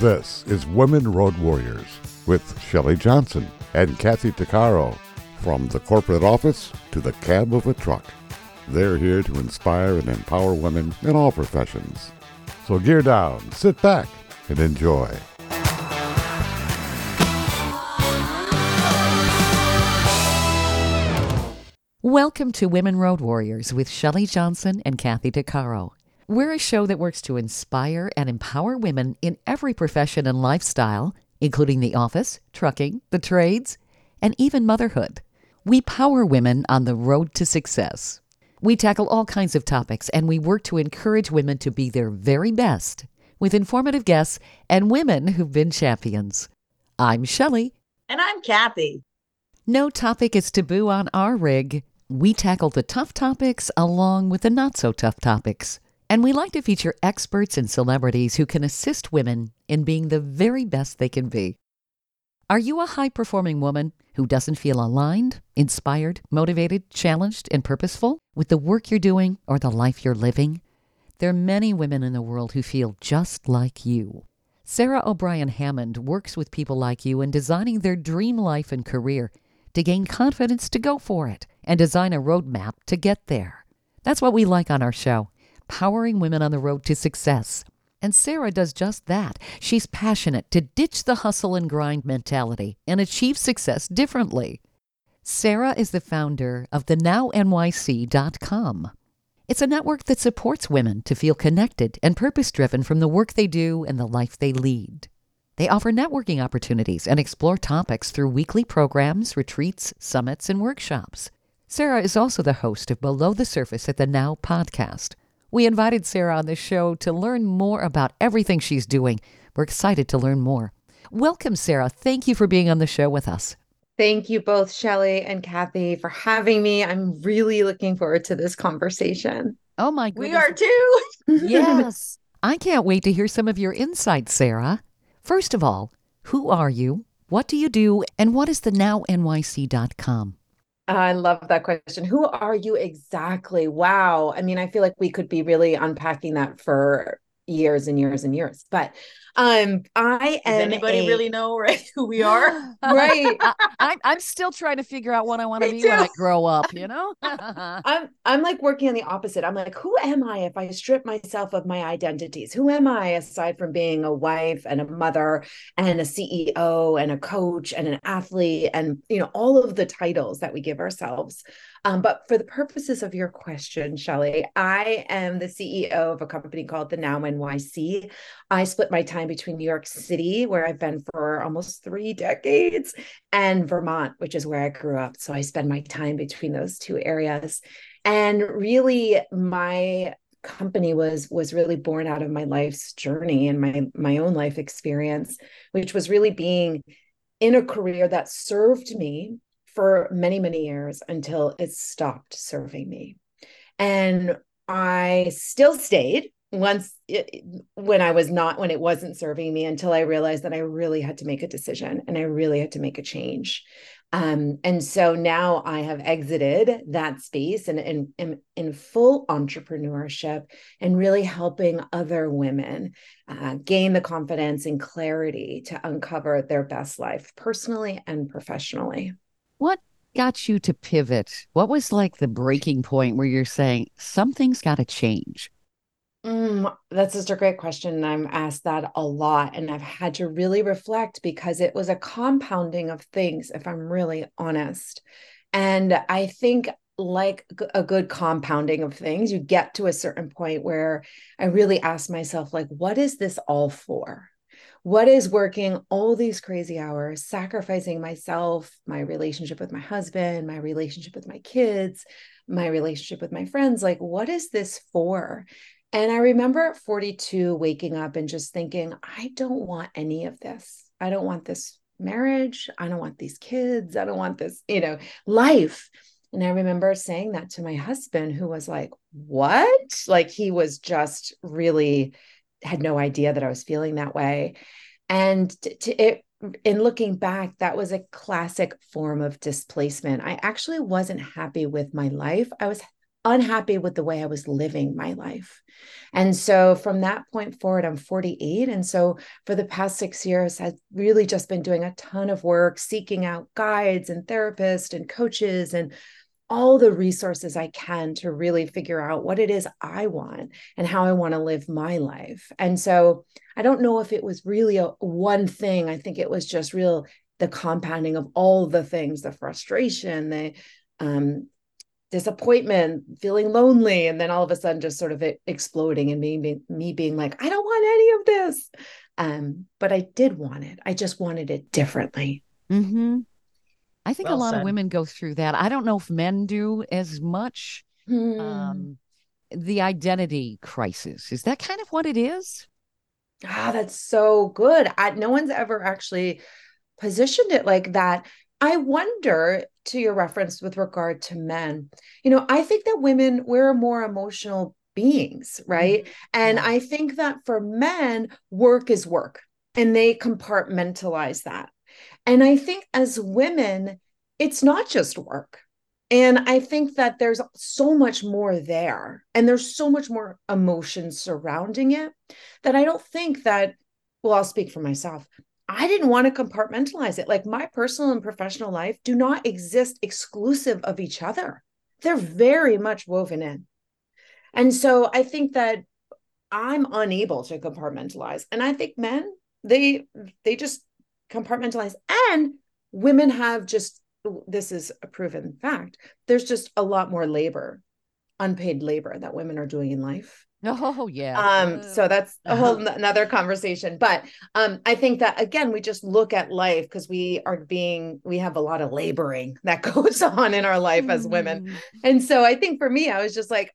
This is Women Road Warriors with Shelley Johnson and Kathy Tuccaro From the corporate office to the cab of a truck, they're here to inspire and empower women in all professions. So gear down, sit back, and enjoy. Welcome to Women Road Warriors with Shelley Johnson and Kathy Tuccaro. We're a show that works to inspire and empower women in every profession and lifestyle, including the office, trucking, the trades, and even motherhood. We power women on the road to success. We tackle all kinds of topics and we work to encourage women to be their very best with informative guests and women who've been champions. I'm Shelley. And I'm Kathy. No topic is taboo on our rig. We tackle the tough topics along with the not so tough topics. And we like to feature experts and celebrities who can assist women in being the very best they can be. Are you a high performing woman who doesn't feel aligned, inspired, motivated, challenged, and purposeful with the work you're doing or the life you're living? There are many women in the world who feel just like you. Sarah O'Brien Hammond works with people like you in designing their dream life and career to gain confidence to go for it and design a roadmap to get there. That's what we like on our show, powering women on the road to success. And Sarah does just that. She's passionate to ditch the hustle and grind mentality and achieve success differently. Sarah is the founder of the NowNYC.com. It's a network that supports women to feel connected and purpose driven from the work they do and the life they lead. They offer networking opportunities and explore topics through weekly programs, retreats, summits, and workshops. Sarah is also the host of Below the Surface at the Now podcast. We invited Sarah on the show to learn more about everything she's doing. We're excited to learn more. Welcome, Sarah. Thank you for being on the show with us. Thank you both, Shelley and Kathy, for having me. I'm really looking forward to this conversation. Oh, my goodness. We are too. yes. I can't wait to hear some of your insights, Sarah. First of all, who are you? What do you do? And what is the nownyc.com? I love that question. Who are you exactly? Wow. I mean, I feel like we could be really unpacking that for years and years and years. But um, I am. Does anybody a... really know right who we are? right. I, am still trying to figure out what I want to be too. when I grow up. You know. I'm I'm like working on the opposite. I'm like, who am I if I strip myself of my identities? Who am I aside from being a wife and a mother and a CEO and a coach and an athlete and you know all of the titles that we give ourselves? Um, but for the purposes of your question, Shelley, I am the CEO of a company called the Now NYC. I split my time between New York City, where I've been for almost three decades, and Vermont, which is where I grew up. So I spend my time between those two areas. And really, my company was was really born out of my life's journey and my my own life experience which was really being in a career that served me for many, many years until it stopped serving me. And I still stayed once it, when I was not, when it wasn't serving me until I realized that I really had to make a decision and I really had to make a change. Um, and so now I have exited that space and in, in, in full entrepreneurship and really helping other women uh, gain the confidence and clarity to uncover their best life personally and professionally. What got you to pivot? What was like the breaking point where you're saying something's got to change? Mm, that's such a great question. I'm asked that a lot, and I've had to really reflect because it was a compounding of things, if I'm really honest. And I think, like a good compounding of things, you get to a certain point where I really ask myself, like, what is this all for? what is working all these crazy hours, sacrificing myself, my relationship with my husband, my relationship with my kids, my relationship with my friends. Like, what is this for? And I remember at 42 waking up and just thinking, I don't want any of this. I don't want this marriage. I don't want these kids. I don't want this, you know, life. And I remember saying that to my husband, who was like, What? Like, he was just really had no idea that I was feeling that way. And to, it, in looking back, that was a classic form of displacement. I actually wasn't happy with my life. I was unhappy with the way I was living my life. And so from that point forward, I'm 48. And so for the past six years, I've really just been doing a ton of work, seeking out guides and therapists and coaches and all the resources I can to really figure out what it is I want and how I want to live my life. And so I don't know if it was really a one thing. I think it was just real the compounding of all the things, the frustration, the um, disappointment, feeling lonely, and then all of a sudden just sort of exploding and me, me, me being like, I don't want any of this. Um, but I did want it. I just wanted it differently. Mm-hmm. I think well a lot said. of women go through that. I don't know if men do as much. Hmm. Um, the identity crisis is that kind of what it is? Ah, that's so good. I, no one's ever actually positioned it like that. I wonder, to your reference with regard to men, you know, I think that women, we're more emotional beings, right? Mm-hmm. And. I think that for men, work is work and they compartmentalize that. And I think as women, it's not just work. And I think that there's so much more there and there's so much more emotion surrounding it that I don't think that, well, I'll speak for myself. I didn't want to compartmentalize it. Like my personal and professional life do not exist exclusive of each other. They're very much woven in. And so I think that I'm unable to compartmentalize. And I think men, they they just compartmentalize. And women have just this is a proven fact. There's just a lot more labor, unpaid labor that women are doing in life. Oh yeah. Um, so that's a whole uh-huh. another conversation. But um, I think that again, we just look at life because we are being we have a lot of laboring that goes on in our life as women. Mm. And so I think for me, I was just like,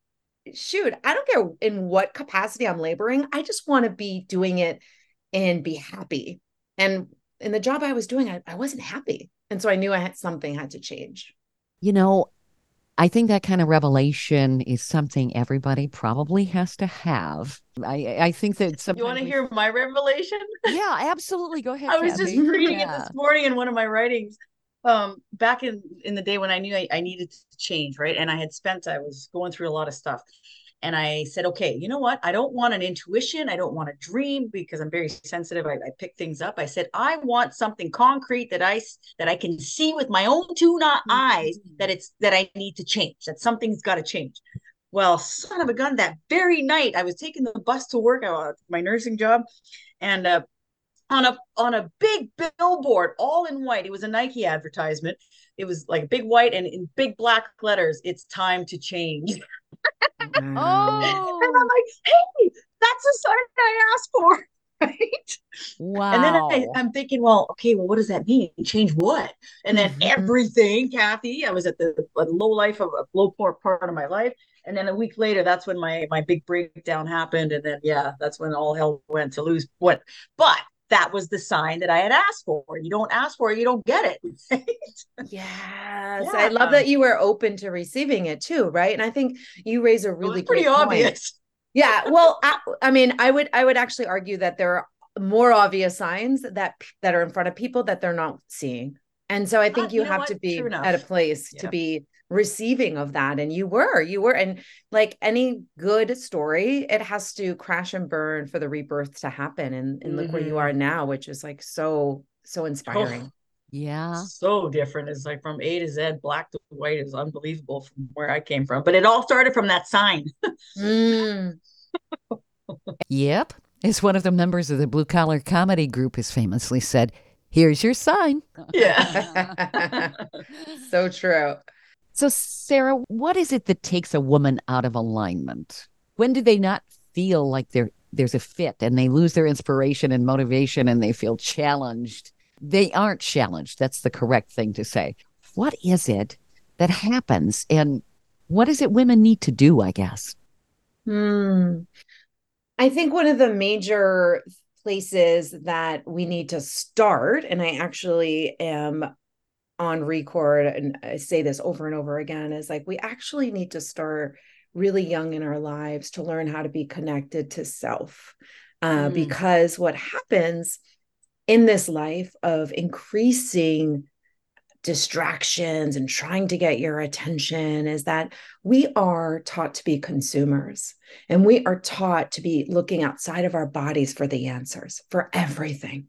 shoot, I don't care in what capacity I'm laboring. I just want to be doing it and be happy. And in the job I was doing, I, I wasn't happy. And so I knew I had something had to change. You know, I think that kind of revelation is something everybody probably has to have. I I think that some. You want to hear my revelation? Yeah, absolutely. Go ahead. I was Kathy. just reading yeah. it this morning in one of my writings. Um, back in in the day when I knew I, I needed to change, right, and I had spent, I was going through a lot of stuff, and I said, okay, you know what? I don't want an intuition. I don't want a dream because I'm very sensitive. I, I, pick things up. I said, I want something concrete that I that I can see with my own two not mm-hmm. eyes that it's that I need to change. That something's got to change. Well, son of a gun, that very night I was taking the bus to work, uh, my nursing job, and uh, on a on a big billboard, all in white. It was a Nike advertisement. It was like big white and in big black letters. It's time to change. Oh. And I'm like, hey, that's the sign I asked for. Right. Wow. And then I, am thinking, well, okay, well, what does that mean? Change what? And then mm-hmm. everything, Kathy, I was at the, the low life of a low poor part of my life. And then a week later, that's when my my big breakdown happened. And then yeah, that's when all hell went to lose. What but that was the sign that I had asked for. You don't ask for it, you don't get it. Yes. Yeah. I love that you were open to receiving it too, right? And I think you raise a really pretty obvious. Yeah. Well, I, I, mean, I would I would actually argue that there are more obvious signs that that are in front of people that they're not seeing. And so I think uh, you, you have to be at a place yeah. to be receiving of that. And you were you were and like any good story it has to crash and burn for the rebirth to happen and, and look mm-hmm. where you are mm-hmm. now which is like so so inspiring. Oh, yeah. So different. It's like from a to z black to white is unbelievable from where i came from but it all started from that sign. Mm. yep. As one of the members of the blue collar comedy group has famously said here's your sign. Yeah. So true so, Sarah, what is it that takes a woman out of alignment? When do they not feel like there there's a fit and they lose their inspiration and motivation and they feel challenged? They aren't challenged. That's the correct thing to say. What is it that happens and what is it women need to do, I guess? Hmm. I think one of the major places that we need to start, and I actually am on record and I say this over and over again is like we actually need to start really young in our lives to learn how to be connected to self uh, mm. because what happens in this life of increasing distractions and trying to get your attention is that we are taught to be consumers and we are taught to be looking outside of our bodies for the answers for everything.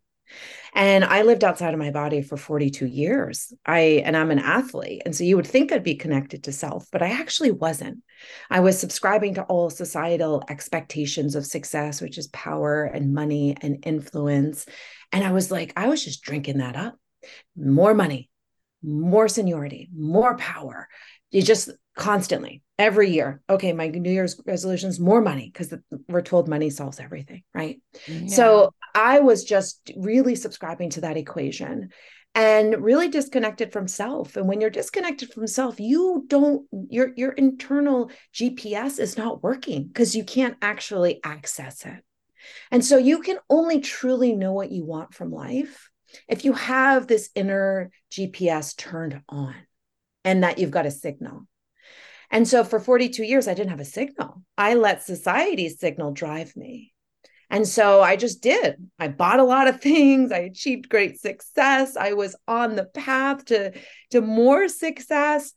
And I lived outside of my body for 42 years. I and I'm an athlete. And so you would think I'd be connected to self, but I actually wasn't. I was subscribing to all societal expectations of success, which is power and money and influence. And I was like, I was just drinking that up. More money, more seniority, more power. You just constantly every year. Okay, my New Year's resolutions, more money, because we're told money solves everything, right? Yeah. So I was just really subscribing to that equation and really disconnected from self. And when you're disconnected from self, you don't, your, your internal GPS is not working because you can't actually access it. And so you can only truly know what you want from life if you have this inner GPS turned on and that you've got a signal. And so for 42 years, I didn't have a signal. I let society's signal drive me. And so I just did. I bought a lot of things. I achieved great success. I was on the path to, to more success.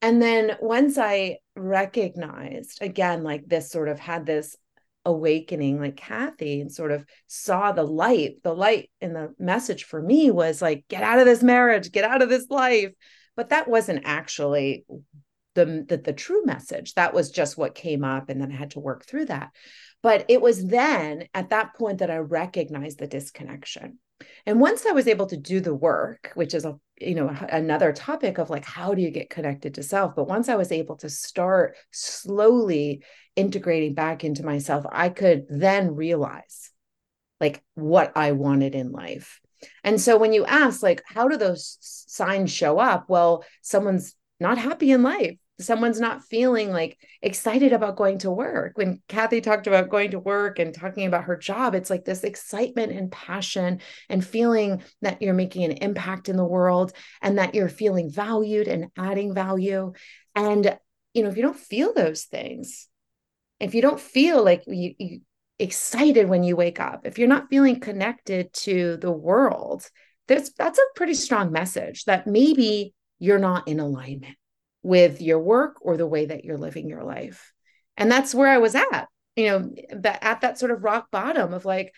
And then once I recognized, again, like this sort of had this awakening like Kathy and sort of saw the light. The light in the message for me was like, get out of this marriage, get out of this life. But that wasn't actually the, the, the true message. That was just what came up. And then I had to work through that. But it was then at that point that I recognized the disconnection. And once I was able to do the work, which is a you know another topic of like how do you get connected to self, but once I was able to start slowly integrating back into myself, I could then realize like what I wanted in life. And so when you ask like how do those signs show up? Well, someone's not happy in life someone's not feeling like excited about going to work. When Kathy talked about going to work and talking about her job, it's like this excitement and passion and feeling that you're making an impact in the world and that you're feeling valued and adding value. And, you know, if you don't feel those things, if you don't feel like you, you excited when you wake up, if you're not feeling connected to the world, that's that's a pretty strong message that maybe you're not in alignment with your work or the way that you're living your life. And that's where I was at, you know, that at that sort of rock bottom of like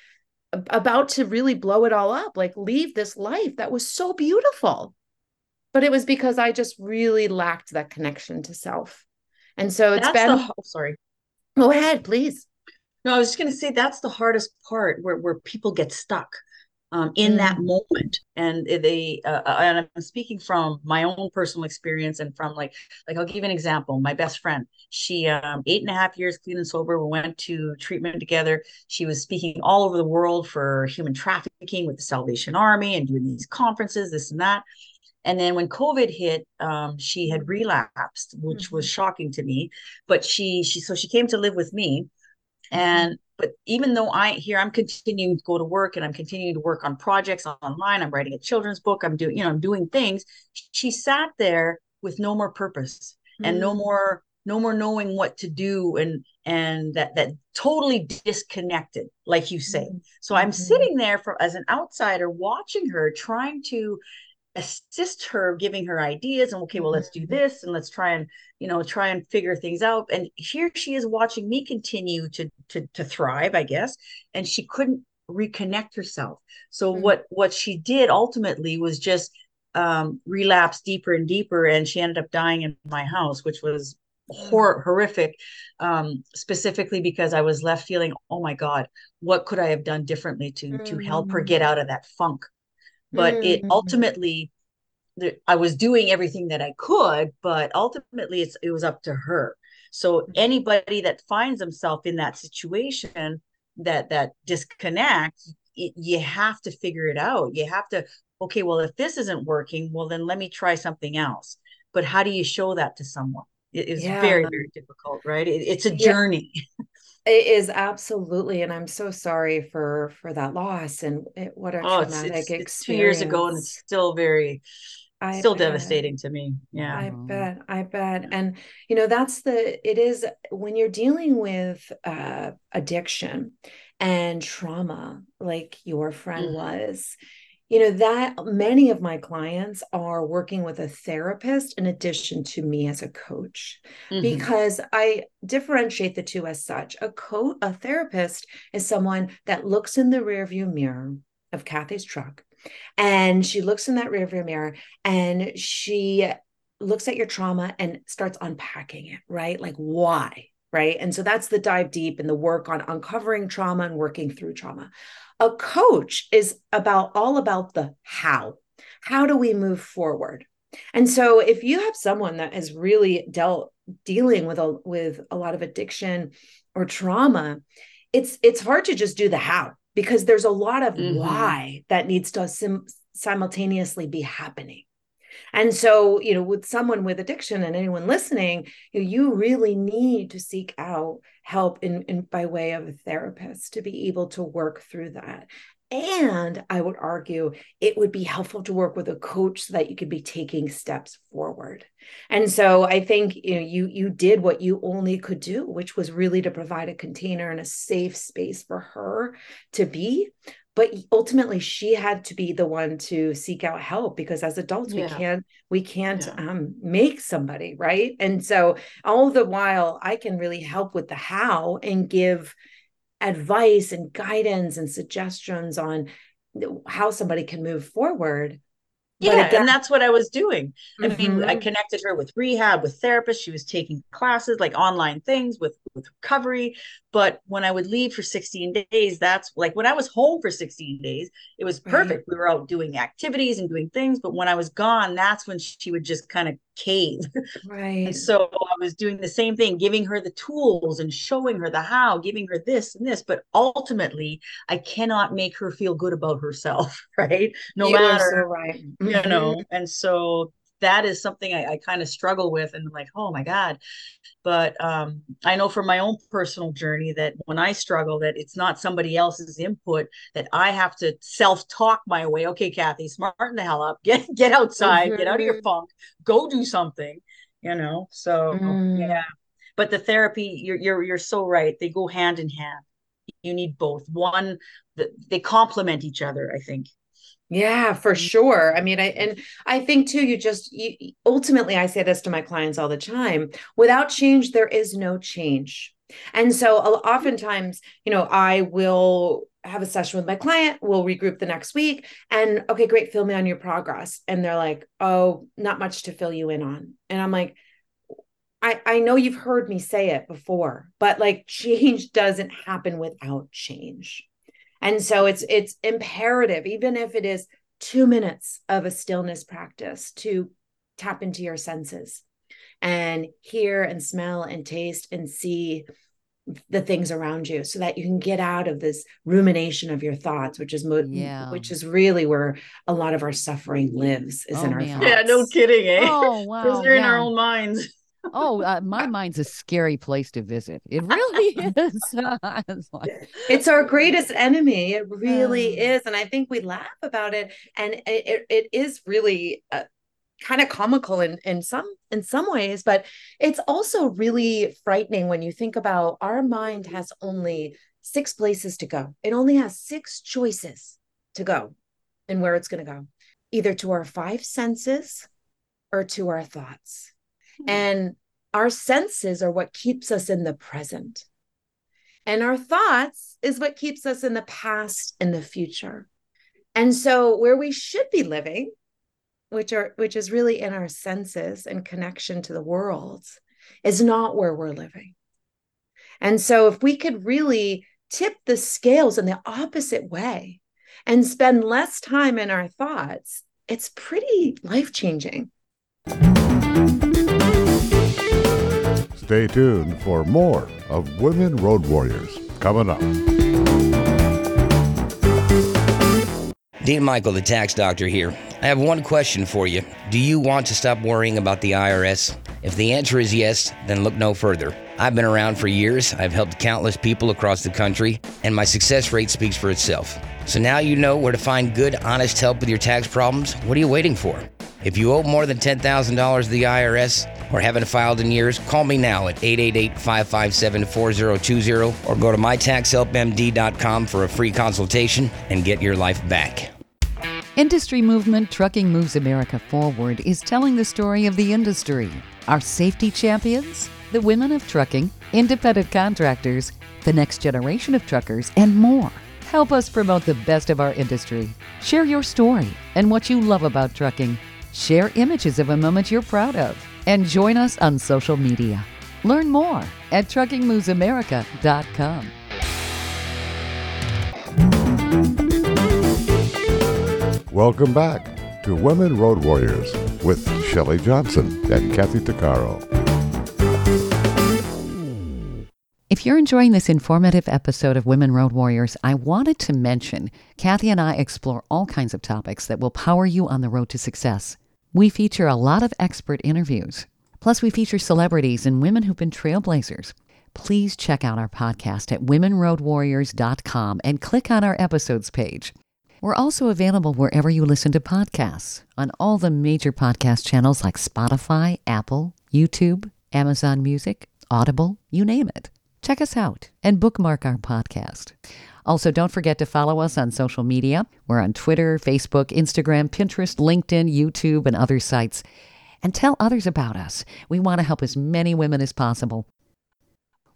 about to really blow it all up, like leave this life that was so beautiful. But it was because I just really lacked that connection to self. And so it's that's been the, oh, sorry. Go ahead, please. No, I was just going to say that's the hardest part where where people get stuck um, in mm. that moment and they uh, uh, and i'm speaking from my own personal experience and from like like i'll give you an example my best friend she um, eight and a half years clean and sober we went to treatment together she was speaking all over the world for human trafficking with the salvation army and doing these conferences this and that and then when covid hit um, she had relapsed which mm-hmm. was shocking to me but she she so she came to live with me mm-hmm. And but even though I here I'm continuing to go to work and I'm continuing to work on projects online, I'm writing a children's book, I'm doing, you know, I'm doing things. She sat there with no more purpose mm. and no mm. more no more knowing what to do and and that that totally disconnected like you say mm. so i'm mm-hmm. sitting there for as an outsider watching her trying to assist her giving her ideas and okay well let's do mm-hmm. this and let's try and you know try and figure things out and here she is watching me continue to to, to thrive i guess and she couldn't reconnect herself so mm-hmm. what what she did ultimately was just um relapse deeper and deeper and she ended up dying in my house which was hor- horrific um specifically because i was left feeling oh my god what could i have done differently to mm-hmm. to help her get mm. out of that funk but mm-hmm. it ultimately I was doing everything that I could, but ultimately it's it was up to her. So mm-hmm. anybody that finds themselves in that situation that that disconnect, it, you have to figure it out. You have to okay, well if this isn't working, well then let me try something else. But how do you show that to someone? It is yeah. very very difficult, right? It, it's a journey. Yeah. It is absolutely, and I'm so sorry for for that loss and it, what a oh, traumatic it's, it's, experience. It's two years ago, and it's still very, I still bet. devastating to me. Yeah, I bet, I bet, and you know that's the it is when you're dealing with uh, addiction and trauma, like your friend mm. was you know that many of my clients are working with a therapist in addition to me as a coach mm-hmm. because i differentiate the two as such. A coach a therapist is someone that looks in the rearview mirror of kathy's truck and she looks in that rearview mirror and she looks at your trauma and starts unpacking it right? Like why right? And so that's the dive deep and the work on uncovering trauma and working through trauma a coach is about all about the how. How do we move forward? And so if you have someone that has really dealt dealing with a with a lot of addiction or trauma, it's it's hard to just do the how because there's a lot of mm-hmm. why that needs to sim- simultaneously be happening. And so, you know, with someone with addiction and anyone listening, you, know, you really need to seek out help in, in by way of a therapist to be able to work through that. And I would argue it would be helpful to work with a coach so that you could be taking steps forward. And so I think you know you you did what you only could do, which was really to provide a container and a safe space for her to be but ultimately she had to be the one to seek out help because as adults yeah. we can't we can't yeah. um, make somebody right and so all the while i can really help with the how and give advice and guidance and suggestions on how somebody can move forward yeah and that's what i was doing. I mm-hmm. mean i connected her with rehab with therapists. She was taking classes like online things with with recovery. But when i would leave for 16 days that's like when i was home for 16 days it was perfect. Right. we were out doing activities and doing things. But when i was gone that's when she would just kind of cave. Right. and so i was doing the same thing giving her the tools and showing her the how giving her this and this but ultimately i cannot make her feel good about herself right? No you matter so right. You know mm-hmm. and so that is something I, I kind of struggle with and I'm like, oh my God. But um, I know from my own personal journey that when I struggle, that it's not somebody else's input, that I have to self-talk my way. Okay, Kathy, smarten the hell up, get get outside, mm-hmm. get out of your mm-hmm. funk, go do something, you know. So mm. yeah. But the therapy, you're you're you're so right. They go hand in hand. You need both. One, they complement each other, I think. Yeah, for mm-hmm. sure. I mean, I and I think too you just you, ultimately I say this to my clients all the time, without change there is no change. And so oftentimes, you know, I will have a session with my client, we'll regroup the next week and okay, great, fill me on your progress. And they're like, "Oh, not much to fill you in on." And I'm like, I, I know you've heard me say it before, but like change doesn't happen without change. And so it's it's imperative, even if it is two minutes of a stillness practice, to tap into your senses and hear and smell and taste and see the things around you so that you can get out of this rumination of your thoughts which is mo- yeah. which is really where a lot of our suffering lives is oh, in our man. thoughts. Yeah, no kidding. Eh? Oh wow. Because they're yeah. in our own minds oh, uh, my mind's a scary place to visit. It really is. it's, like... it's, our greatest enemy. It really is, and I think we laugh about it, and it it is really. Uh, kind of comical in in some in some ways but it's also really frightening when you think about our mind has only six places to go it only has six choices to go and where it's going to go either to our five senses or to our thoughts Hmm. And our senses are what keeps us in the present. And our thoughts is what keeps us in the past and the future. And so where we should be living, which are which is really in our senses and connection to the world, is not where we're living. And so if we could really tip the scales in the opposite way and spend less time in our thoughts, it's pretty life-changing. Stay tuned for more of Women Road Warriors coming up. Dean Michael, the tax doctor here. I have one question for you. Do you want to stop worrying about the IRS? If the answer is yes, then look no further. I've been around for years, I've helped countless people across the country, and my success rate speaks for itself. So now you know where to find good, honest help with your tax problems. What are you waiting for? If you owe more than $10,000 to the IRS or haven't filed in years, call me now at 888 557 4020 or go to mytaxhelpmd.com for a free consultation and get your life back. Industry movement Trucking Moves America Forward is telling the story of the industry. Our safety champions, the women of trucking, independent contractors, the next generation of truckers, and more. Help us promote the best of our industry. Share your story and what you love about trucking. Share images of a moment you're proud of. And join us on social media. Learn more at truckingmovesamerica.com. Welcome back to Women Road Warriors with Shelley Johnson and Kathy Tuccaro. If you're enjoying this informative episode of Women Road Warriors, I wanted to mention Kathy and I explore all kinds of topics that will power you on the road to success. We feature a lot of expert interviews. Plus, we feature celebrities and women who've been trailblazers. Please check out our podcast at womenroadwarriors.com and click on our episodes page. We're also available wherever you listen to podcasts on all the major podcast channels like Spotify, Apple, YouTube, Amazon Music, Audible, you name it. Check us out and bookmark our podcast. Also, don't forget to follow us on social media. We're on Twitter, Facebook, Instagram, Pinterest, LinkedIn, YouTube, and other sites. And tell others about us. We want to help as many women as possible.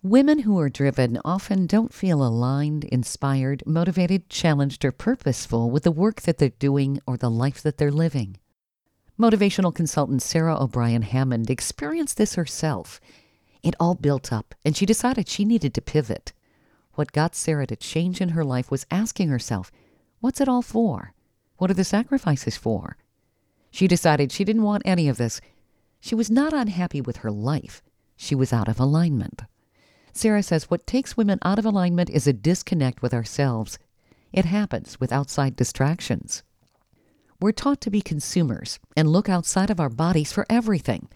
Women who are driven often don't feel aligned, inspired, motivated, challenged, or purposeful with the work that they're doing or the life that they're living. Motivational consultant Sarah O'Brien Hammond experienced this herself. It all built up, and she decided she needed to pivot. What got Sarah to change in her life was asking herself, What's it all for? What are the sacrifices for? She decided she didn't want any of this. She was not unhappy with her life. She was out of alignment. Sarah says what takes women out of alignment is a disconnect with ourselves. It happens with outside distractions. We're taught to be consumers and look outside of our bodies for everything.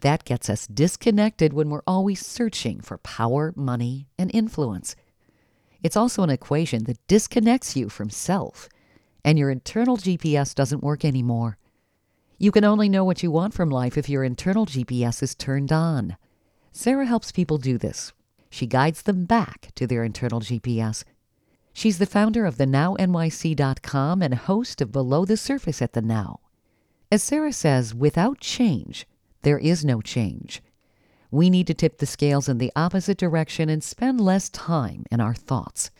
That gets us disconnected when we're always searching for power, money, and influence. It's also an equation that disconnects you from self, and your internal GPS doesn't work anymore. You can only know what you want from life if your internal GPS is turned on. Sarah helps people do this she guides them back to their internal GPS. She's the founder of the thenownyc.com and host of Below the Surface at the Now. As Sarah says, without change, there is no change. We need to tip the scales in the opposite direction and spend less time in our thoughts.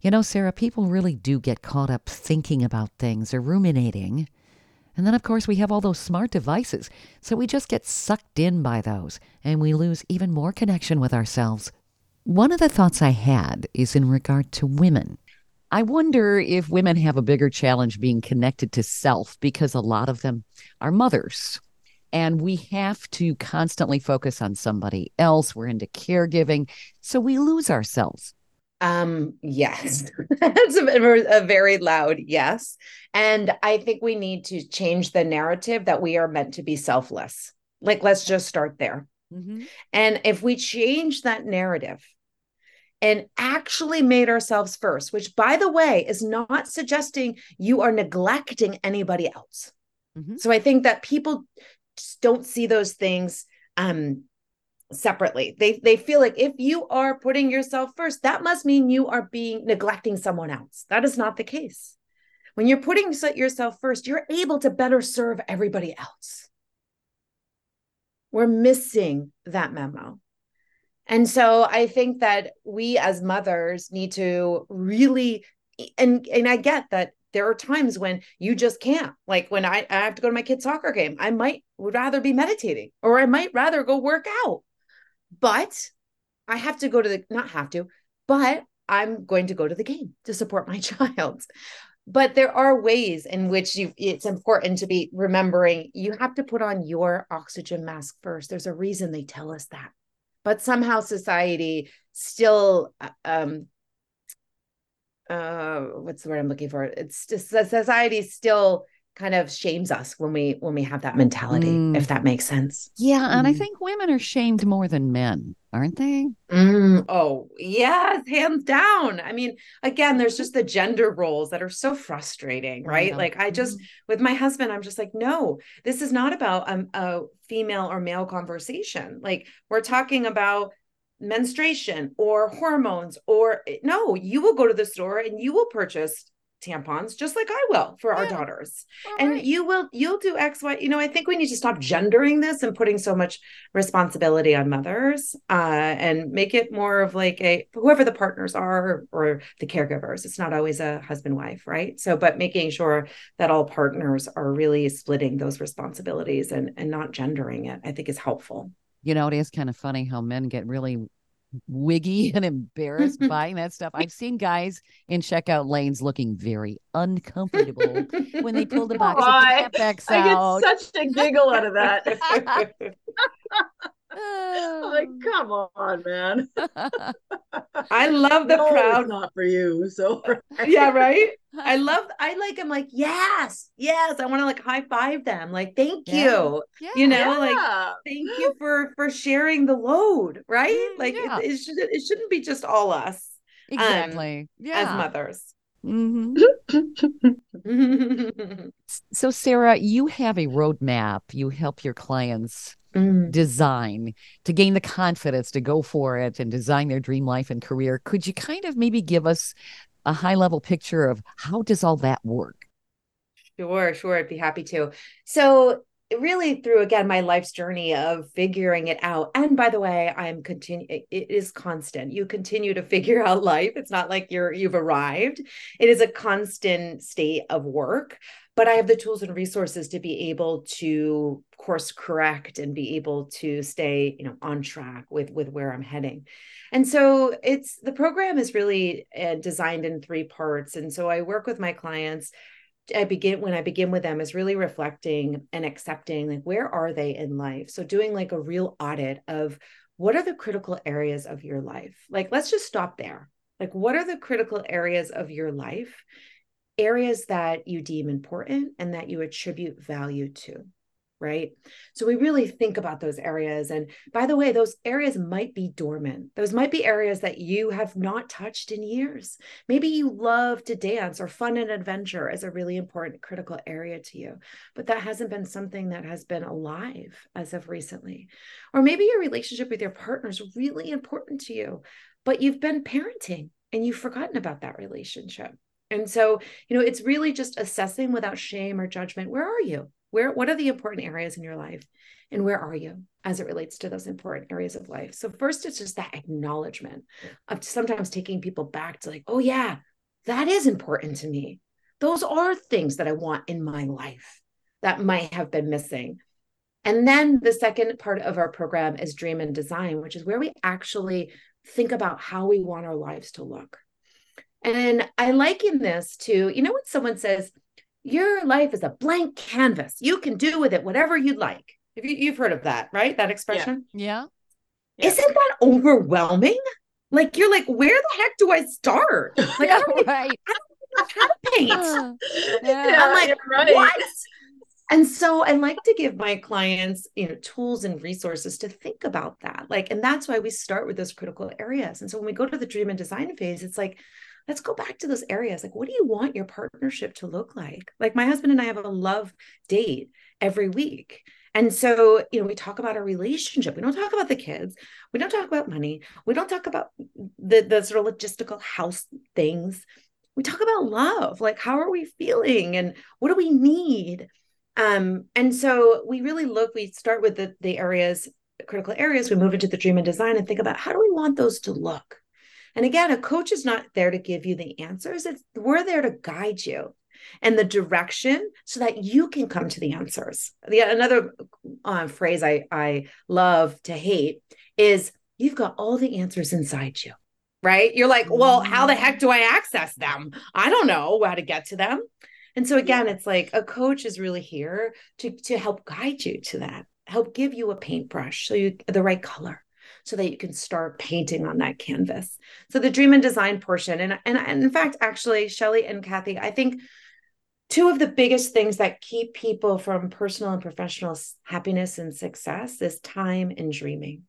You know, Sarah, people really do get caught up thinking about things or ruminating. And then, of course, we have all those smart devices, so we just get sucked in by those and we lose even more connection with ourselves. One of the thoughts I had is in regard to women. I wonder if women have a bigger challenge being connected to self because a lot of them are mothers. And we have to constantly focus on somebody else. We're into caregiving. So we lose ourselves. Um, yes, that's a, a, very loud yes. And I think we need to change the narrative that we are meant to be selfless. Like, let's just start there. Mm-hmm. And if we change that narrative and actually made ourselves first, which, by the way, is not suggesting you are neglecting anybody else. Mm-hmm. So I think that people don't see those things um, separately. They they feel like if you are putting yourself first, that must mean you are being neglecting someone else. That is not the case. When you're putting yourself first, you're able to better serve everybody else. We're missing that memo. And so I think that we as mothers need to really and and I get that there are times when you just can't. Like when I, I have to go to my kid's soccer game, I might would rather be meditating or I might rather go work out. But I have to go to the not have to, but I'm going to go to the game to support my child but there are ways in which you it's important to be remembering you have to put on your oxygen mask first there's a reason they tell us that but somehow society still uh, um uh what's the word i'm looking for it's just society still kind of shames us when we when we have that mentality mm. if that makes sense yeah and i mm. think women are shamed more than men aren't they mm. oh yes hands down i mean again there's just the gender roles that are so frustrating right like i just mm. with my husband i'm just like no this is not about a, a female or male conversation like we're talking about menstruation or hormones or no you will go to the store and you will purchase tampons just like I will for our daughters. All and right. you will you'll do X, Y. You know, I think we need to stop gendering this and putting so much responsibility on mothers uh, and make it more of like a whoever the partners are or the caregivers. It's not always a husband wife, right? So, but making sure that all partners are really splitting those responsibilities and and not gendering it, I think is helpful. You know, it is kind of funny how men get really wiggy and embarrassed buying that stuff. I've seen guys in checkout lanes looking very uncomfortable when they pull the box oh, Tampax out. I get such a giggle out of that. Like, come on, man. I love the no, proud. not for you. So yeah, right. I love. I like. I'm like, yes, yes. I want to like high five them. Like, thank yeah. you. Yeah. You know, yeah. like, thank you for for sharing the load. Right. Mm, like, it, it should. It shouldn't be just all us. Um, exactly. Um, yeah. As mothers. Mm-hmm. so, Sarah, you have a roadmap. You help your clients mm. design to gain the confidence to go for it and design their dream life and career. Could you kind of maybe give us a high level picture of how does all that work? Sure, sure. I'd be happy to. So, really through again my life's journey of figuring it out and by the way i'm continue it is constant you continue to figure out life it's not like you're you've arrived it is a constant state of work but I have the tools and resources to be able to course correct and be able to stay, you know, on track with with where I'm heading. And so it's the program is really uh, designed in three parts. And so I work with my clients I begin when I begin with them is really reflecting and accepting like where are they in life. So doing like a real audit of what are the critical areas of your life. Like let's just stop there. Like what are the critical areas of your life areas that you deem important and that you attribute value to right? So we really think about those areas. And by the way, those areas might be dormant. Those might be areas that you have not touched in years. Maybe you love to dance or fun and adventure is a really important critical area to you, but that hasn't been something that has been alive as of recently. Or maybe your relationship with your partner is really important to you, but you've been parenting and you've forgotten about that relationship. And so, you know, it's really just assessing without shame or judgment. Where are you? Where what are the important areas in your life? And where are you as it relates to those important areas of life? So first it's just that acknowledgement of sometimes taking people back to like, oh yeah, that is important to me. Those are things that I want in my life that might have been missing. And then the second part of our program is dream and design, which is where we actually think about how we want our lives to look. And I liken this to, you know, when someone says, your life is a blank canvas, you can do with it whatever you'd like. If you, have heard of that, right? That expression? Yeah. yeah. Isn't that overwhelming? Like, you're like, where the heck do I start? Like, yeah, I don't, right. I don't know how to paint. Yeah, I'm like, right. what? And so I like to give my clients, you know, tools and resources to think about that. Like, and that's why we start with those critical areas. And so when we go to the dream and design phase, it's like, let's go back to those areas. Like, what do you want your partnership to look like? Like, my husband and I have a love date every week. And so, you know, we talk about our relationship. We don't talk about the kids. We don't talk about money. We don't talk about the, the sort of logistical house things. We talk about love. Like, how are we feeling? And what do we need? Um, and so we really look, we start with the, the areas, critical areas, we move into the dream and design and think about how do we want those to look? And again, a coach is not there to give you the answers. It's we're there to guide you and the direction so that you can come to the answers. The another uh, phrase I I love to hate is you've got all the answers inside you. Right? You're like, well, how the heck do I access them? I don't know how to get to them. And so again, it's like a coach is really here to to help guide you to that, help give you a paintbrush so you the right color so that you can start painting on that canvas. So the dream and design portion, and and, and in fact, actually, Shelley and Kathy, I think two of the biggest things that keep people from personal and professional happiness and success is time and dreaming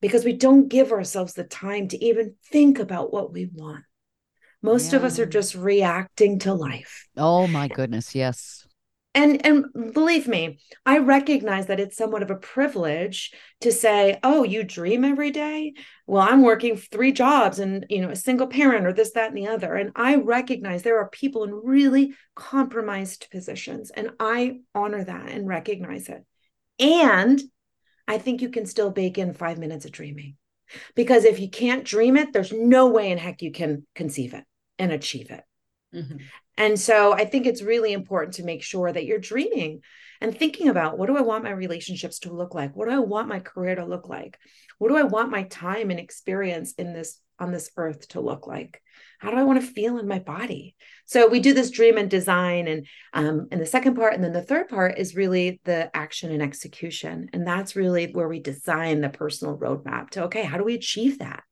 because we don't give ourselves the time to even think about what we want most yeah. of us are just reacting to life oh my goodness yes and and believe me i recognize that it's somewhat of a privilege to say oh you dream every day? Well i'm working three jobs and you know a single parent or this that and the other. And i recognize there are people in really compromised positions and i honor that and recognize it. And i think you can still bake in five minutes of dreaming because if you can't dream it there's no way in heck you can conceive it and achieve it mm-hmm. And so I think it's really important to make sure that you're dreaming and thinking about what do I want my relationships to look like? What do I want my career to look like? What do I want my time and experience in this on this earth to look like? How do I want to feel in my body? So we do this dream and design, and um, and the second part, and then the third part is really the action and execution, and that's really where we design the personal roadmap to okay, how do we achieve that?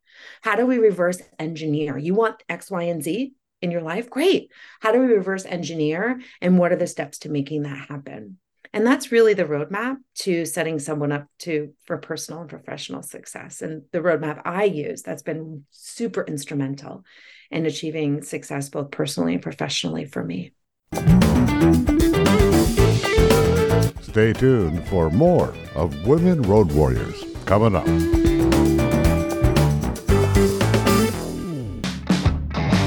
How do we reverse engineer? You want X, Y, and Z? In your life? Great. How do we reverse engineer? And what are the steps to making that happen? And that's really the roadmap to setting someone up to for personal and professional success. And the roadmap I use that's been super instrumental in achieving success both personally and professionally for me. Stay tuned for more of Women Road Warriors coming up.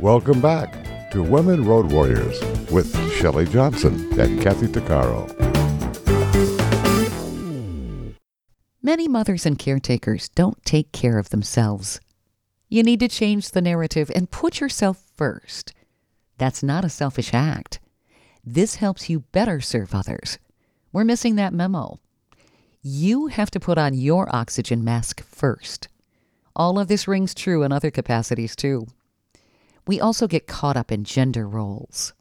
Welcome back to Women Road Warriors with Shelley Johnson and Kathy Tuccaro. Many mothers and caretakers don't take care of themselves. You need to change the narrative and put yourself first. That's not a selfish act. This helps you better serve others. We're missing that memo. You have to put on your oxygen mask first. All of this rings true in other capacities, too. We also get caught up in gender roles.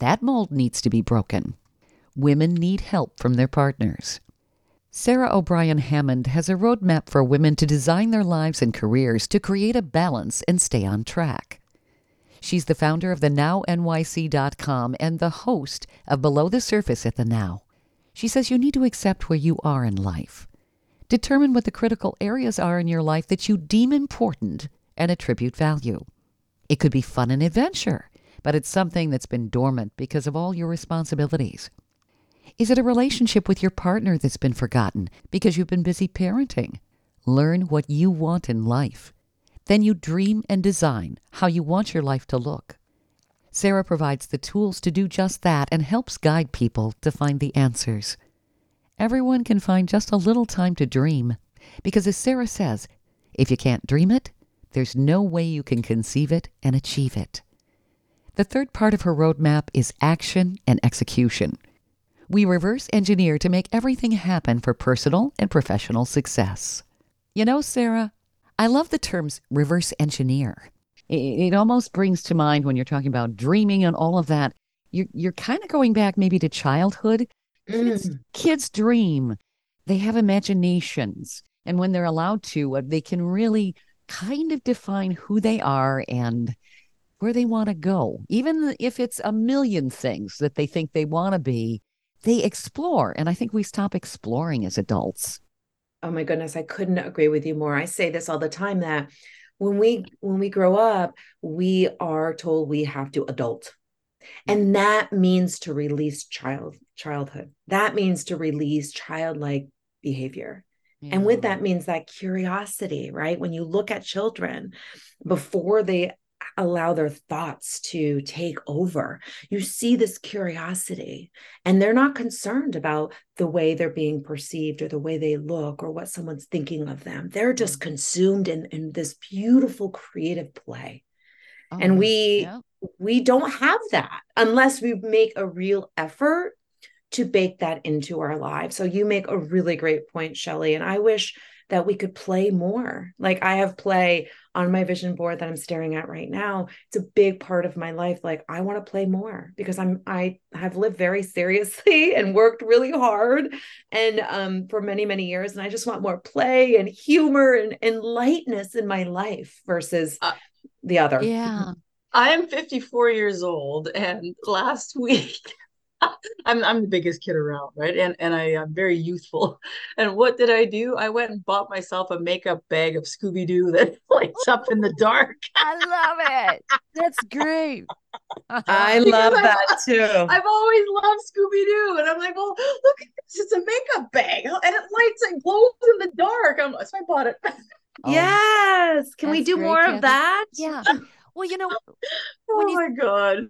That mold needs to be broken. Women need help from their partners. Sarah O'Brien Hammond has a roadmap for women to design their lives and careers to create a balance and stay on track. She's the founder of the NowNYC.com and the host of Below the Surface at the Now. She says you need to accept where you are in life. Determine what the critical areas are in your life that you deem important and attribute value. It could be fun and adventure, but it's something that's been dormant because of all your responsibilities. Is it a relationship with your partner that's been forgotten because you've been busy parenting? Learn what you want in life. Then you dream and design how you want your life to look. Sarah provides the tools to do just that and helps guide people to find the answers everyone can find just a little time to dream. Because as Sarah says, if you can't dream it, there's no way you can conceive it and achieve it. The third part of her roadmap is action and execution. We reverse engineer to make everything happen for personal and professional success. You know, Sarah, I love the terms reverse engineer. It, almost brings to mind when you're talking about dreaming and all of that. You're, you're kind of going back maybe to childhood Kids, mm. kids dream. They have imaginations. And when they're allowed to, uh, they can really kind of define who they are and where they want to go. Even if it's a million things that they think they want to be, they explore. And I think we stop exploring as adults. Oh my goodness, I couldn't agree with you more. I say this all the time that when we when we grow up, we are told we have to adult and that means to release child childhood that means to release childlike behavior yeah. and with that means that curiosity right when you look at children before they allow their thoughts to take over. You see this curiosity, and they're not concerned about the way they're being perceived or the way they look or what someone's thinking of them. They're just mm. consumed in, in this beautiful creative play. Oh, and we yeah we don't have that unless we make a real effort to bake that into our lives. So you make a really great point, Shelley. And I wish that we could play more. Like I have play on my vision board that I'm staring at right now. It's a big part of my life. Like I want to play more because I'm I have lived very seriously and worked really hard and um for many, many years. And I just want more play and humor and, and lightness in my life versus uh, the other. Yeah. I am 54 years old, and last week I'm I'm the biggest kid around, right? And and I am very youthful. And what did I do? I went and bought myself a makeup bag of Scooby Doo that lights up in the dark. I love it. That's great. I love I've, that too. I've always loved Scooby Doo, and I'm like, well, look, it's a makeup bag, oh, and it lights and glows in the dark. I'm, so I bought it. Oh, yes. Can we do more Kathy. of that? Yeah. Well, you know, oh you, my god.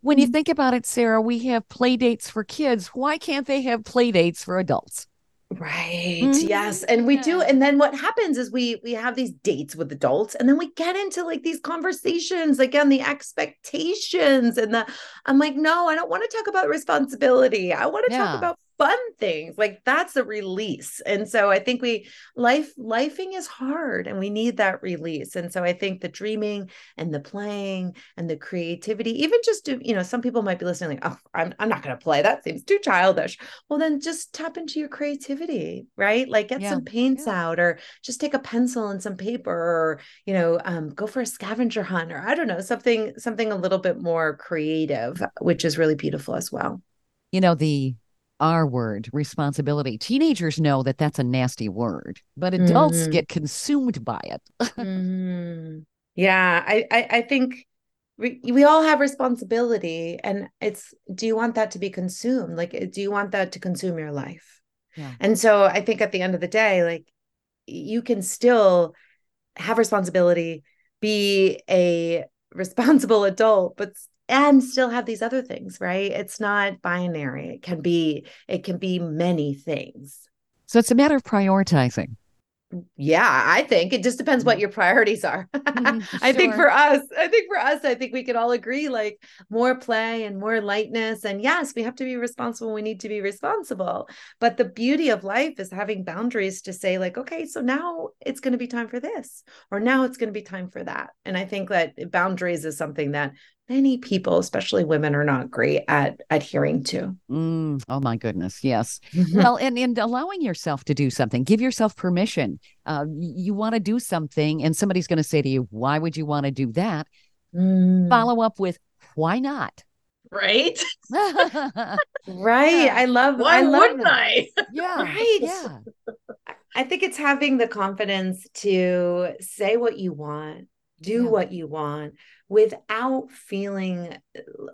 when you think about it, Sarah, we have play dates for kids. Why can't they have play dates for adults? Right. Mm-hmm. Yes. And we do. And then what happens is we we have these dates with adults and then we get into like these conversations again the expectations and the I'm like no, I don't want to talk about responsibility. I want to yeah. talk about fun things like that's a release. And so i think we life lifing is hard and we need that release. And so i think the dreaming and the playing and the creativity even just to you know some people might be listening like oh i'm, I'm not going to play. That seems too childish. Well then just tap into your creativity right? Like get yeah. some paints yeah. out or just take a pencil and some paper or you know um, go for a scavenger hunt or i don't know something something a little bit more creative which is really beautiful as well. You know the R word, responsibility. Teenagers know that that's a nasty word, but adults mm-hmm. get consumed by it. mm-hmm. Yeah, I, I, I think we, we all have responsibility, and it's do you want that to be consumed? Like, do you want that to consume your life? Yeah. And so I think at the end of the day, like you can still have responsibility, be a responsible adult, but and still have these other things right? It's not binary. It can be it can be many things. So it's a matter of prioritizing. Yeah i think. It just depends what mm. your priorities are. Mm, i think for us i think for us i think we can all agree like more play and more lightness. And yes we have to be responsible we need to be responsible. But the beauty of life is having boundaries to say like okay so now it's going to be time for this or now it's going to be time for that. And i think that boundaries is something that many people, especially women, are not great at adhering to. Mm, oh my goodness, yes. well, and and allowing yourself to do something, give yourself permission. Uh, you want to do something, and somebody's going to say to you, "Why would you want to do that?" Mm. Follow up with, "Why not?" Right. right. Yeah. I love. Why I love wouldn't that. I? Yeah. Right. Yeah. I think it's having the confidence to say what you want, do yeah. what you want without feeling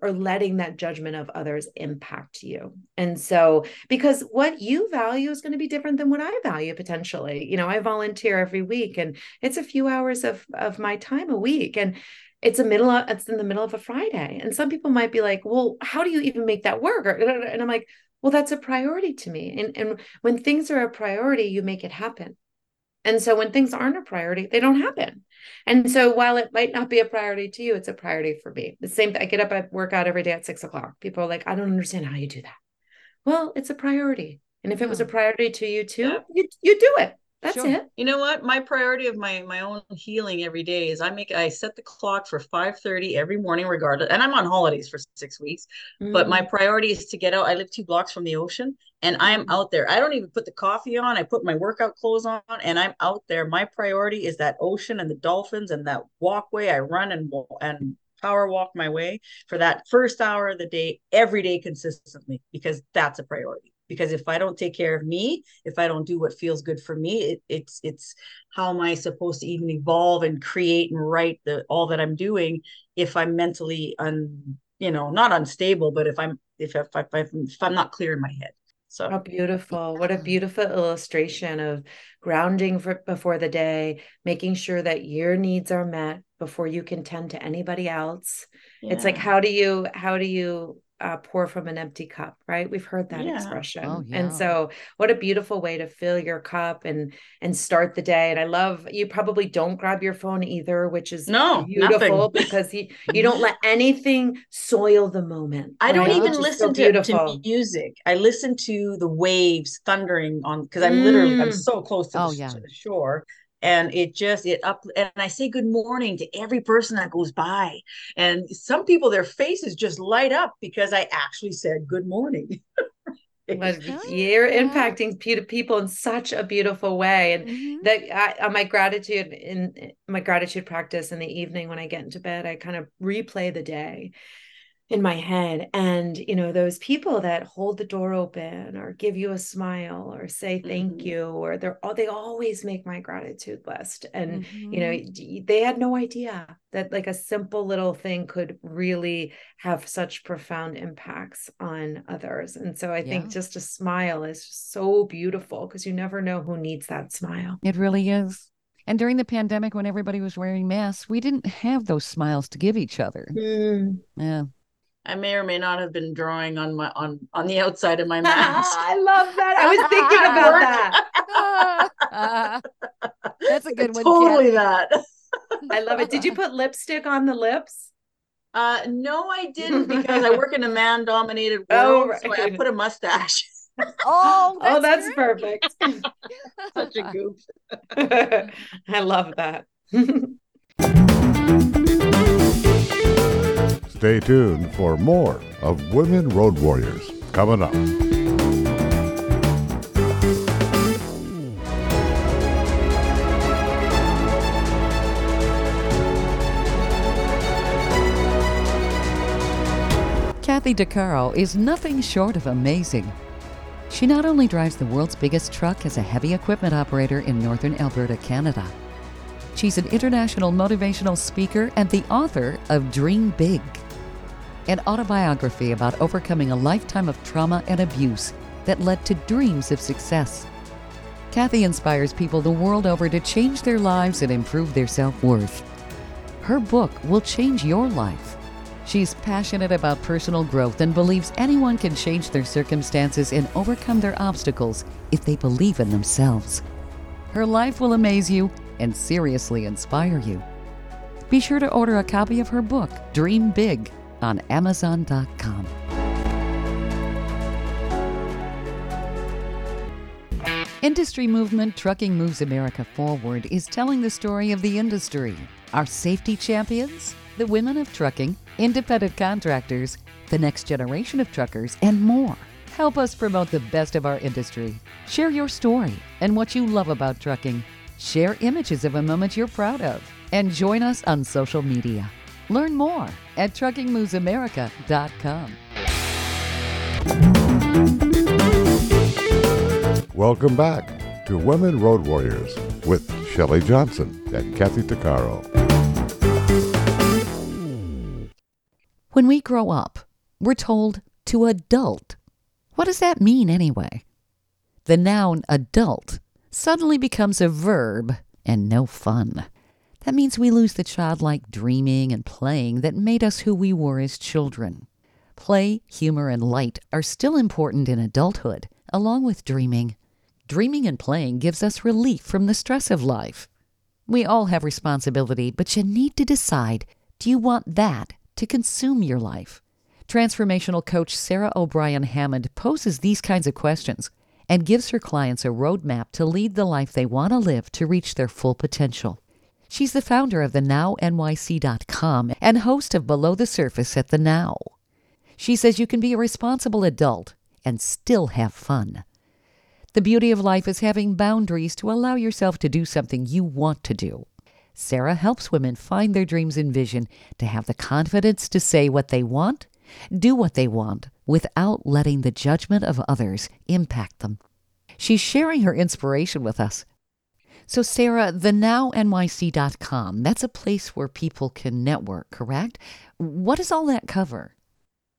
or letting that judgment of others impact you. And so, because what you value is going to be different than what I value potentially. You know, I volunteer every week and it's a few hours of, of my time a week. And it's a middle of, it's in the middle of a Friday. And some people might be like, well, how do you even make that work? And I'm like, well, that's a priority to me. And, and when things are a priority, you make it happen. And so when things aren't a priority, they don't happen. And so while it might not be a priority to you, it's a priority for me. The same I get up at workout every day at six o'clock. People are like, I don't understand how you do that. Well, it's a priority. And if it was a priority to you too, you, you do it. That's sure. it. You know what? My priority of my my own healing every day is I make I set the clock for 5:30 every morning regardless. And I'm on holidays for 6 weeks. Mm. But my mm. priority is to get out. I live 2 blocks from the ocean and I'm out there. I don't even put the coffee on. I put my workout clothes on and I'm out there. My priority is that ocean and the dolphins and that walkway. I run and and power walk my way for that first hour of the day every day consistently because that's a priority because if i don't take care of me if i don't do what feels good for me it, it's it's how am i supposed to even evolve and create and write the all that i'm doing if i'm mentally un you know not unstable but if i'm if if, if, if i'm not clear in my head so How beautiful. What a beautiful illustration of grounding for, before the day, making sure that your needs are met before you can tend to anybody else. Yeah. It's like how do you how do you uh, pour from an empty cup, right? We've heard that yeah. expression. Oh, yeah. And so what a beautiful way to fill your cup and and start the day. And I love you probably don't grab your phone either, which is no beautiful because you, you don't let anything soil the moment. I don't even listen so to, to, music. I listen to the waves thundering on because I'm mm. literally I'm so close to, oh, the, yeah. to the shore and it just it up and i say good morning to every person that goes by and some people their faces just light up because i actually said good morning but you're yeah. impacting people in such a beautiful way and mm-hmm. that I, my gratitude in my gratitude practice in the evening when i get into bed i kind of replay the day in my head and you know those people that hold the door open or give you a smile or say thank mm-hmm. you or they're all they always make my gratitude list and mm-hmm. you know mm-hmm. they had no idea that like a simple little thing could really have such profound impacts on others and so i yeah. think just a smile is so beautiful because you never know who needs that smile it really is and during the pandemic, when everybody was wearing masks, we didn't have those smiles to give each other. Mm. Yeah. I may or may not have been drawing on my on on the outside of my mask. I love that. I was thinking about that. uh, that's a good one. Totally that. I love it. Did you put lipstick on the lips? Uh, no, I didn't because I work in a man-dominated oh, world. Oh, right. So I put a mustache. oh, that's oh, that's perfect. Such a goof. I love that. Stay tuned for more of Women Road Warriors coming up. Kathy Tuccaro is nothing short of amazing. She not only drives the world's biggest truck as a heavy equipment operator in northern Alberta, Canada, she's an international motivational speaker and the author of Dream Big an autobiography about overcoming a lifetime of trauma and abuse that led to dreams of success. Kathy inspires people the world over to change their lives and improve their self worth. Her book will change your life. She's passionate about personal growth and believes anyone can change their circumstances and overcome their obstacles if they believe in themselves. Her life will amaze you and seriously inspire you. Be sure to order a copy of her book, Dream Big on Amazon.com. Industry movement Trucking Moves America Forward is telling the story of the industry, our safety champions, the women of trucking, independent contractors, the next generation of truckers, and more. Help us promote the best of our industry. Share your story and what you love about trucking. Share images of a moment you're proud of. And join us on social media. Learn more at truckingmovesamerica.com. Welcome back to Women Road Warriors with Shelley Johnson and Kathy Tuccaro. When we grow up, we're told to adult. What does that mean anyway? The noun adult suddenly becomes a verb and no fun. That means we lose the childlike dreaming and playing that made us who we were as children. Play, humor, and light are still important in adulthood, along with dreaming. Dreaming and playing gives us relief from the stress of life. We all have responsibility, but you need to decide do you want that to consume your life? Transformational coach Sarah O'Brien Hammond poses these kinds of questions and gives her clients a roadmap to lead the life they want to live to reach their full potential. She's the founder of the NowNYC.com and host of Below the Surface at the Now. She says you can be a responsible adult and still have fun. The beauty of life is having boundaries to allow yourself to do something you want to do. Sarah helps women find their dreams and vision to have the confidence to say what they want, do what they want, without letting the judgment of others impact them. She's sharing her inspiration with us so, Sarah, the nownyc.com, that's a place where people can network, correct? What does all that cover?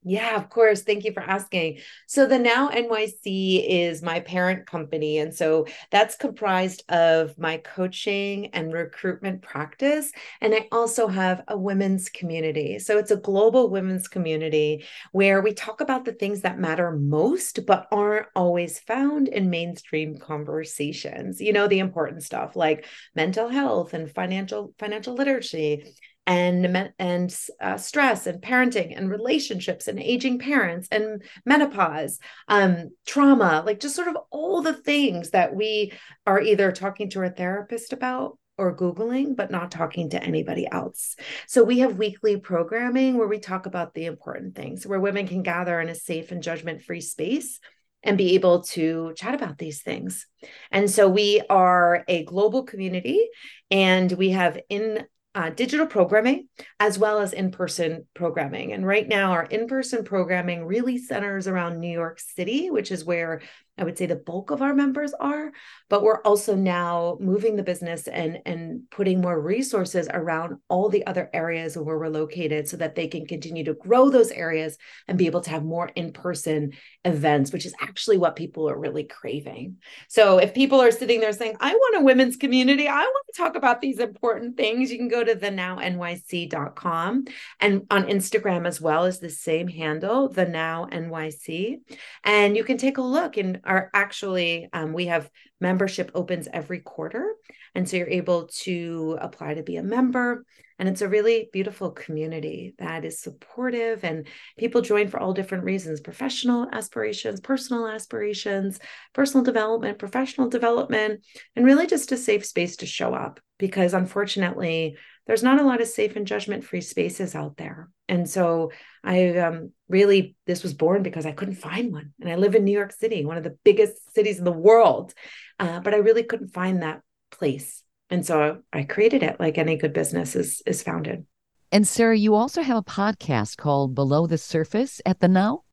Yeah, of course. Thank you for asking. So, the Now NYC is my parent company. And so that's comprised of my coaching and recruitment practice. And I also have a women's community. So, it's a global women's community where we talk about the things that matter most, but aren't always found in mainstream conversations. You know, the important stuff like mental health and financial financial literacy and and uh, stress and parenting and relationships and aging parents and menopause um, trauma like just sort of all the things that we are either talking to our therapist about or googling but not talking to anybody else so we have weekly programming where we talk about the important things where women can gather in a safe and judgment free space and be able to chat about these things. And so we are a global community and we have in uh, digital programming as well as in person programming. And right now, our in person programming really centers around New York City, which is where I would say the bulk of our members are, but we're also now moving the business and, and putting more resources around all the other areas where we're located so that they can continue to grow those areas and be able to have more in person events, which is actually what people are really craving. So if people are sitting there saying, I want a women's community, I want to talk about these important things, you can go to the nownyc.com and on Instagram as well as the same handle, the now NYC. And you can take a look and are actually um, we have membership opens every quarter. And so you're able to apply to be a member. And it's a really beautiful community that is supportive. And people join for all different reasons professional aspirations personal aspirations personal development professional development and really just a safe space to show up. Because unfortunately there's not a lot of safe and judgment free spaces out there. And so I um, really, this was born because I couldn't find one. And I live in New York City, one of the biggest cities in the world. Uh, but I really couldn't find that place. And so I created it like any good business is, is founded. And Sarah, you also have a podcast called Below the Surface at the Now.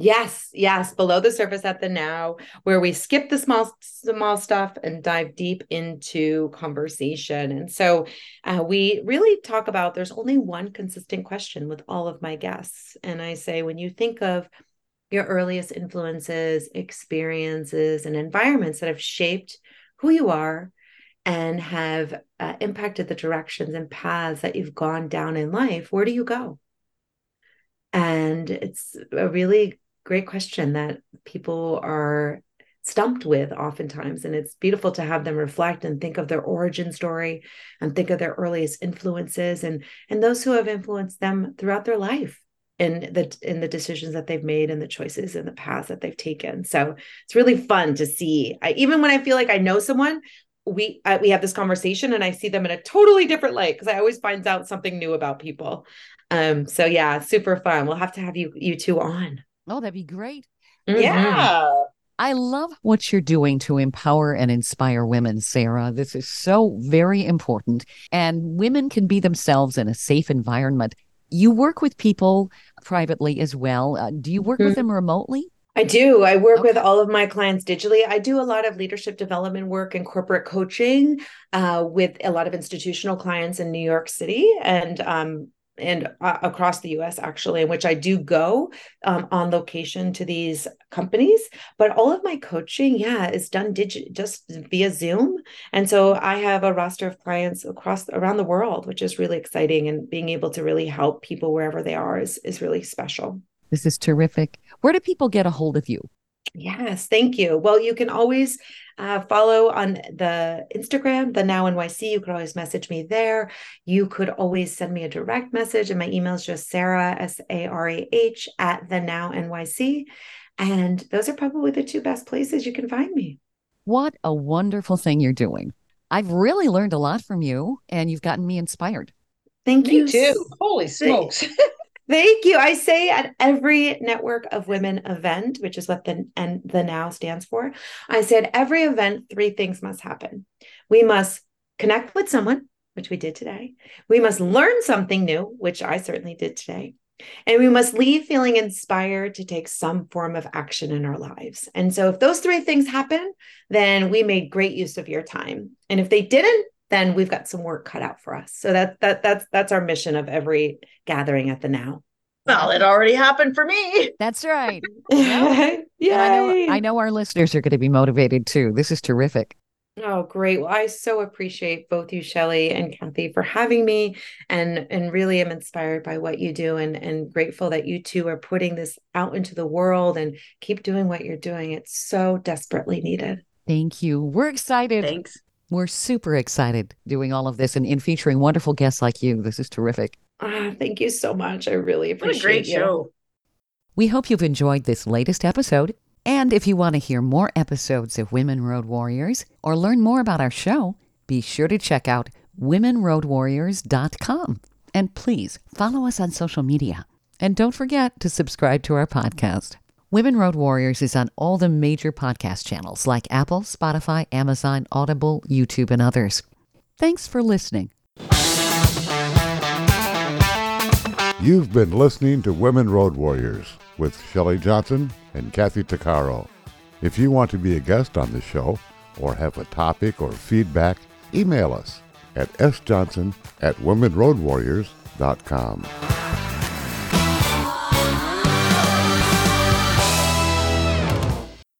Yes, yes, below the surface at the now, where we skip the small, small stuff and dive deep into conversation. And so uh, we really talk about there's only one consistent question with all of my guests. And I say, when you think of your earliest influences, experiences, and environments that have shaped who you are and have uh, impacted the directions and paths that you've gone down in life, where do you go? And it's a really great question that people are stumped with oftentimes and it's beautiful to have them reflect and think of their origin story and think of their earliest influences and and those who have influenced them throughout their life in the in the decisions that they've made and the choices and the paths that they've taken. So it's really fun to see. I, even when i feel like i know someone we I, we have this conversation and i see them in a totally different light because i always find out something new about people. Um so yeah super fun. We'll have to have you you two on Oh, that'd be great. Mm-hmm. Yeah. I love what you're doing to empower and inspire women, Sarah. This is so very important. And women can be themselves in a safe environment. You work with people privately as well. Uh, do you work mm-hmm. with them remotely? I do. I work okay. with all of my clients digitally. I do a lot of leadership development work and corporate coaching uh, with a lot of institutional clients in New York City. And um, and uh, across the US actually, in which I do go um, on location to these companies. But all of my coaching, yeah, is done digi- just via Zoom. And so I have a roster of clients across around the world, which is really exciting. And being able to really help people wherever they are is, is really special. This is terrific. Where do people get a hold of you? Yes, thank you. Well, you can always uh, follow on the Instagram, the Now NYC. You could always message me there. You could always send me a direct message, and my email is just Sarah S A R A H at the Now NYC. And those are probably the two best places you can find me. What a wonderful thing you're doing. I've really learned a lot from you, and you've gotten me inspired. Thank me you too. Holy smokes. Thank you. I say at every Network of Women event, which is what the and the now stands for, I said every event, three things must happen. We must connect with someone, which we did today. We must learn something new, which I certainly did today. And we must leave feeling inspired to take some form of action in our lives. And so, if those three things happen, then we made great use of your time. And if they didn't, then we've got some work cut out for us. So that that that's that's our mission of every gathering at the now. Well, it already happened for me. That's right. Yay. I know, I know our listeners are going to be motivated too. This is terrific. Oh, great. Well, I so appreciate both you, Shelley and Kathy, for having me and and really am inspired by what you do and, and grateful that you two are putting this out into the world and keep doing what you're doing. It's so desperately needed. Thank you. We're excited. Thanks. We're super excited doing all of this and in featuring wonderful guests like you. This is terrific. Ah, thank you so much. I really appreciate What a great you. show. We hope you've enjoyed this latest episode. And if you want to hear more episodes of Women Road Warriors or learn more about our show, be sure to check out womenroadwarriors.com. And please follow us on social media. And don't forget to subscribe to our podcast. Women Road Warriors is on all the major podcast channels like Apple, Spotify, Amazon, Audible, YouTube, and others. Thanks for listening. You've been listening to Women Road Warriors with Shelley Johnson and Kathy Tuccaro. If you want to be a guest on the show or have a topic or feedback, email us at sjohnson at womenroadwarriors.com.